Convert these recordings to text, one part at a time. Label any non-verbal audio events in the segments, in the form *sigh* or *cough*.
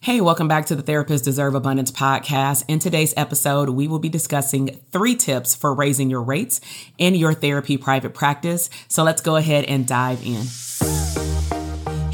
Hey, welcome back to the Therapists Deserve Abundance podcast. In today's episode, we will be discussing three tips for raising your rates in your therapy private practice. So let's go ahead and dive in.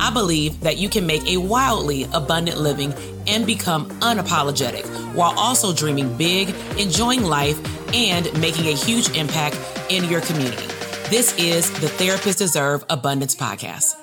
I believe that you can make a wildly abundant living and become unapologetic while also dreaming big, enjoying life, and making a huge impact in your community. This is the Therapists Deserve Abundance Podcast.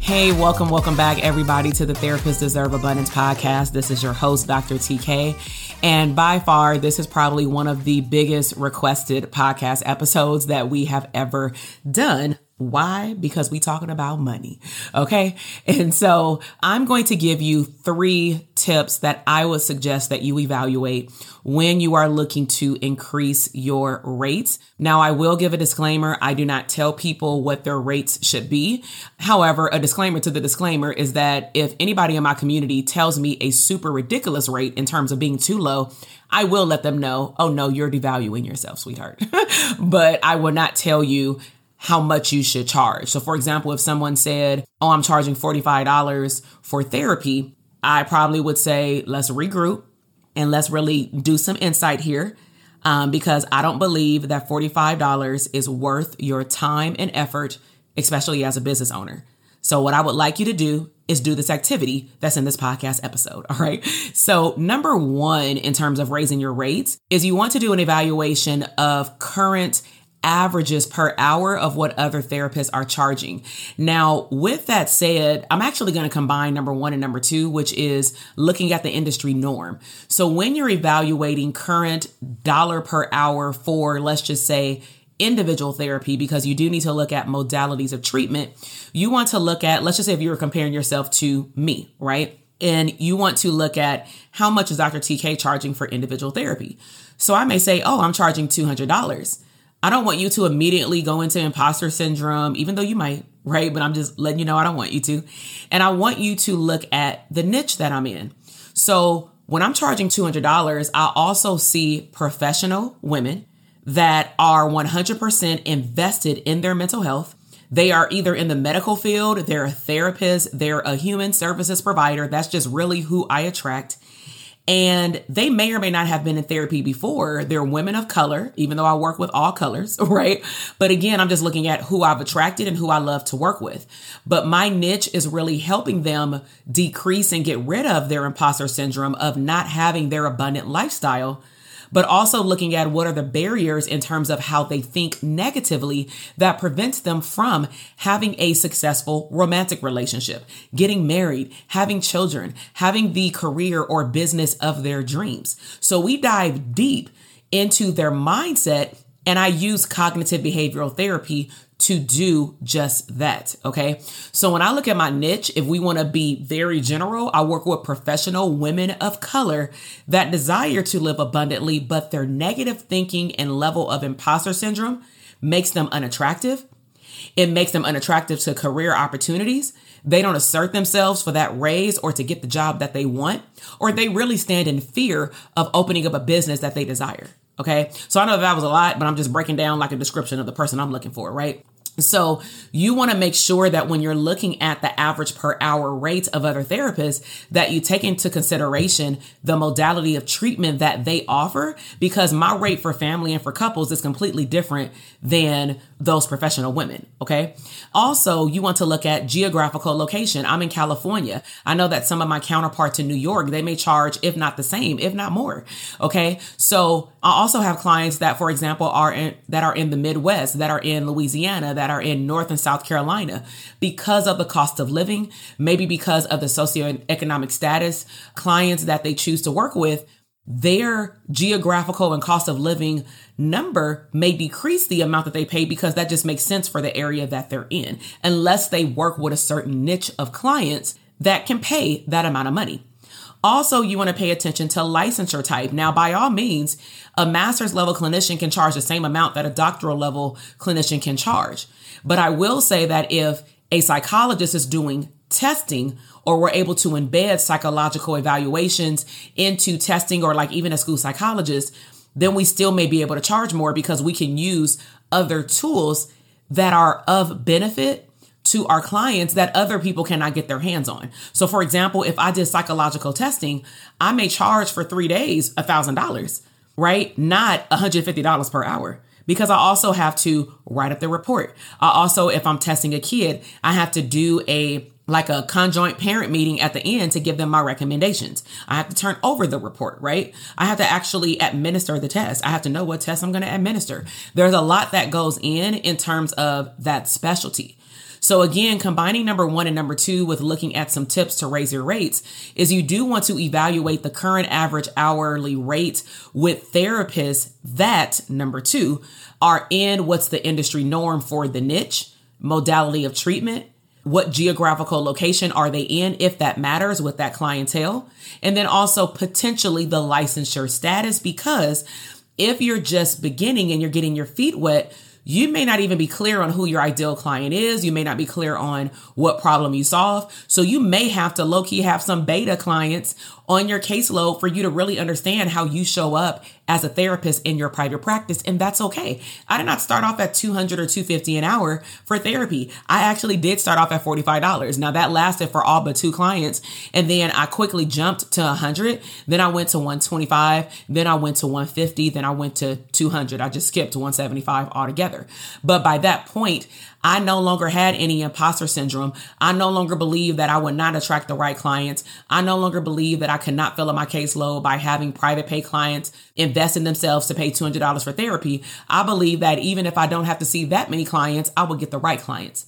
Hey, welcome, welcome back, everybody, to the Therapists Deserve Abundance podcast. This is your host, Dr. TK. And by far, this is probably one of the biggest requested podcast episodes that we have ever done why? Because we talking about money. Okay. And so I'm going to give you three tips that I would suggest that you evaluate when you are looking to increase your rates. Now, I will give a disclaimer. I do not tell people what their rates should be. However, a disclaimer to the disclaimer is that if anybody in my community tells me a super ridiculous rate in terms of being too low, I will let them know, oh no, you're devaluing yourself, sweetheart. *laughs* but I will not tell you how much you should charge. So, for example, if someone said, Oh, I'm charging $45 for therapy, I probably would say, Let's regroup and let's really do some insight here. Um, because I don't believe that $45 is worth your time and effort, especially as a business owner. So, what I would like you to do is do this activity that's in this podcast episode. *laughs* All right. So, number one, in terms of raising your rates, is you want to do an evaluation of current averages per hour of what other therapists are charging. Now, with that said, I'm actually going to combine number one and number two, which is looking at the industry norm. So when you're evaluating current dollar per hour for, let's just say, individual therapy because you do need to look at modalities of treatment. You want to look at, let's just say if you were comparing yourself to me, right? And you want to look at how much is Dr. TK charging for individual therapy. So I may say, oh, I'm charging $200. I don't want you to immediately go into imposter syndrome, even though you might, right? But I'm just letting you know I don't want you to. And I want you to look at the niche that I'm in. So when I'm charging $200, I also see professional women that are 100% invested in their mental health. They are either in the medical field, they're a therapist, they're a human services provider. That's just really who I attract. And they may or may not have been in therapy before. They're women of color, even though I work with all colors, *laughs* right? But again, I'm just looking at who I've attracted and who I love to work with. But my niche is really helping them decrease and get rid of their imposter syndrome of not having their abundant lifestyle but also looking at what are the barriers in terms of how they think negatively that prevents them from having a successful romantic relationship, getting married, having children, having the career or business of their dreams. So we dive deep into their mindset and I use cognitive behavioral therapy to do just that. Okay. So when I look at my niche, if we want to be very general, I work with professional women of color that desire to live abundantly, but their negative thinking and level of imposter syndrome makes them unattractive. It makes them unattractive to career opportunities. They don't assert themselves for that raise or to get the job that they want, or they really stand in fear of opening up a business that they desire. Okay. So I know that was a lot, but I'm just breaking down like a description of the person I'm looking for, right? So you want to make sure that when you're looking at the average per hour rate of other therapists, that you take into consideration the modality of treatment that they offer, because my rate for family and for couples is completely different than those professional women. Okay. Also, you want to look at geographical location. I'm in California. I know that some of my counterparts in New York, they may charge, if not the same, if not more. Okay. So I also have clients that, for example, are in, that are in the Midwest, that are in Louisiana, that are in North and South Carolina because of the cost of living, maybe because of the socioeconomic status, clients that they choose to work with their geographical and cost of living number may decrease the amount that they pay because that just makes sense for the area that they're in, unless they work with a certain niche of clients that can pay that amount of money. Also, you want to pay attention to licensure type. Now, by all means, a master's level clinician can charge the same amount that a doctoral level clinician can charge. But I will say that if a psychologist is doing testing or we're able to embed psychological evaluations into testing or like even a school psychologist, then we still may be able to charge more because we can use other tools that are of benefit to our clients that other people cannot get their hands on. So for example, if I did psychological testing, I may charge for three days a thousand dollars, right? Not $150 per hour because I also have to write up the report. I also, if I'm testing a kid, I have to do a like a conjoint parent meeting at the end to give them my recommendations. I have to turn over the report, right? I have to actually administer the test. I have to know what test I'm going to administer. There's a lot that goes in in terms of that specialty. So again, combining number one and number two with looking at some tips to raise your rates is you do want to evaluate the current average hourly rate with therapists that number two are in what's the industry norm for the niche, modality of treatment, what geographical location are they in if that matters with that clientele and then also potentially the licensure status because if you're just beginning and you're getting your feet wet you may not even be clear on who your ideal client is. You may not be clear on what problem you solve. So you may have to low key have some beta clients on your caseload for you to really understand how you show up as a therapist in your private practice. And that's okay. I did not start off at 200 or 250 an hour for therapy. I actually did start off at $45. Now that lasted for all but two clients. And then I quickly jumped to 100. Then I went to 125. Then I went to 150. Then I went to 200. I just skipped 175 altogether. But by that point, I no longer had any imposter syndrome. I no longer believe that I would not attract the right clients. I no longer believe that I could not fill up my caseload by having private pay clients invest in themselves to pay $200 for therapy. I believe that even if I don't have to see that many clients, I will get the right clients.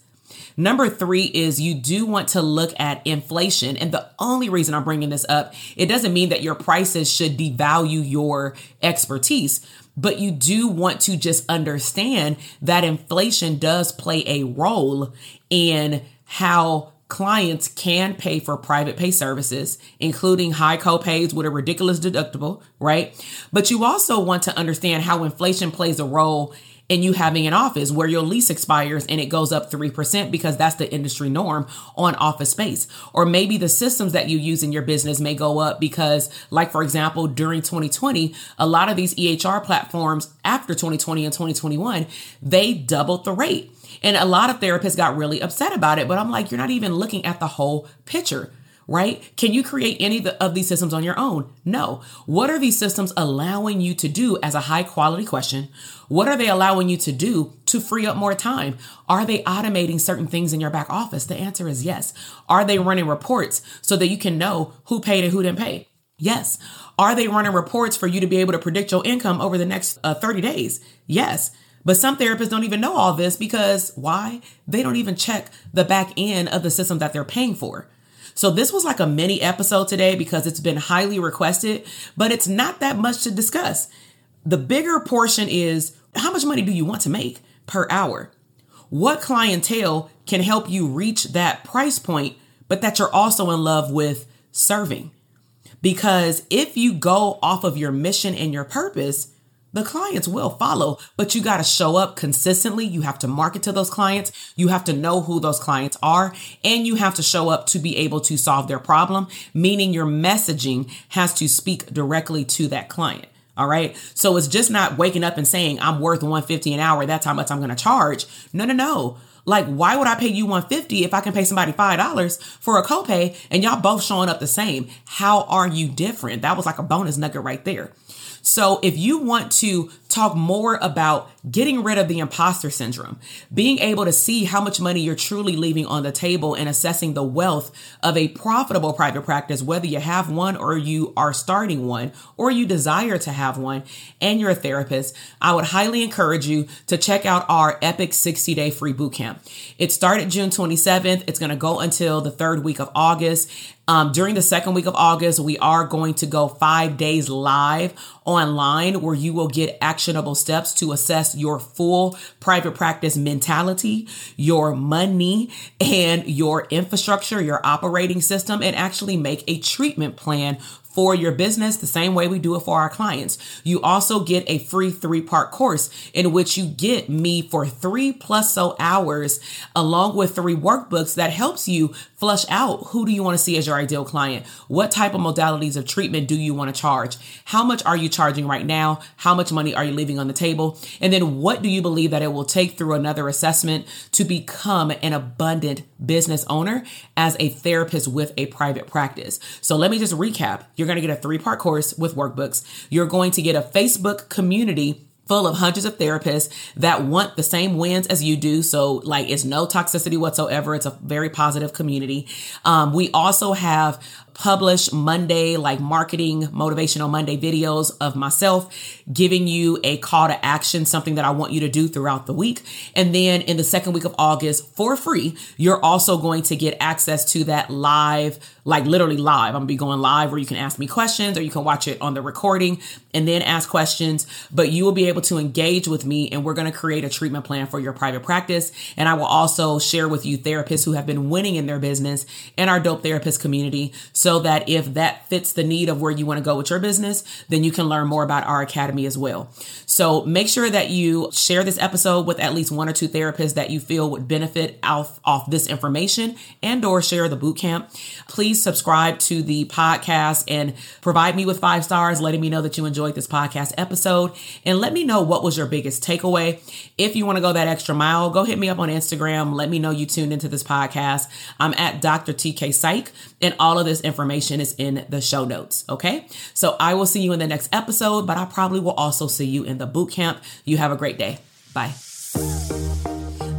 Number three is you do want to look at inflation. And the only reason I'm bringing this up, it doesn't mean that your prices should devalue your expertise but you do want to just understand that inflation does play a role in how clients can pay for private pay services, including high copays with a ridiculous deductible, right? But you also want to understand how inflation plays a role and you having an office where your lease expires and it goes up 3% because that's the industry norm on office space. Or maybe the systems that you use in your business may go up because, like, for example, during 2020, a lot of these EHR platforms after 2020 and 2021, they doubled the rate. And a lot of therapists got really upset about it, but I'm like, you're not even looking at the whole picture right? Can you create any of these systems on your own? No. What are these systems allowing you to do as a high quality question? What are they allowing you to do to free up more time? Are they automating certain things in your back office? The answer is yes. Are they running reports so that you can know who paid and who didn't pay? Yes. Are they running reports for you to be able to predict your income over the next uh, 30 days? Yes. But some therapists don't even know all this because why? They don't even check the back end of the system that they're paying for. So this was like a mini episode today because it's been highly requested, but it's not that much to discuss. The bigger portion is how much money do you want to make per hour? What clientele can help you reach that price point, but that you're also in love with serving? Because if you go off of your mission and your purpose, the clients will follow, but you got to show up consistently. You have to market to those clients. You have to know who those clients are and you have to show up to be able to solve their problem, meaning your messaging has to speak directly to that client. All right. So it's just not waking up and saying, I'm worth 150 an hour. That's how much I'm going to charge. No, no, no. Like, why would I pay you 150 if I can pay somebody $5 for a copay and y'all both showing up the same? How are you different? That was like a bonus nugget right there. So if you want to talk more about getting rid of the imposter syndrome, being able to see how much money you're truly leaving on the table and assessing the wealth of a profitable private practice, whether you have one or you are starting one or you desire to have one and you're a therapist, I would highly encourage you to check out our epic 60 day free bootcamp. It started June 27th. It's going to go until the third week of August. Um, during the second week of August, we are going to go five days live online where you will get actionable steps to assess your full private practice mentality, your money, and your infrastructure, your operating system, and actually make a treatment plan for your business the same way we do it for our clients. You also get a free three part course in which you get me for three plus so hours along with three workbooks that helps you flush out who do you want to see as your ideal client? What type of modalities of treatment do you want to charge? How much are you charging right now? How much money are you leaving on the table? And then what do you believe that it will take through another assessment to become an abundant business owner as a therapist with a private practice? So let me just recap. You're going to get a three part course with workbooks. You're going to get a Facebook community full of hundreds of therapists that want the same wins as you do. So like it's no toxicity whatsoever. It's a very positive community. Um, we also have publish Monday, like marketing motivational Monday videos of myself, giving you a call to action, something that I want you to do throughout the week. And then in the second week of August for free, you're also going to get access to that live, like literally live. I'm gonna be going live where you can ask me questions or you can watch it on the recording and then ask questions, but you will be able to engage with me and we're to create a treatment plan for your private practice. And I will also share with you therapists who have been winning in their business in our dope therapist community. So so that if that fits the need of where you want to go with your business, then you can learn more about our academy as well. So make sure that you share this episode with at least one or two therapists that you feel would benefit off, off this information and or share the boot camp. Please subscribe to the podcast and provide me with five stars, letting me know that you enjoyed this podcast episode and let me know what was your biggest takeaway. If you want to go that extra mile, go hit me up on Instagram. Let me know you tuned into this podcast. I'm at Dr. TK Psych and all of this information is in the show notes. Okay. So I will see you in the next episode, but I probably will also see you in the boot camp. You have a great day. Bye.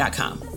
Shopify.com.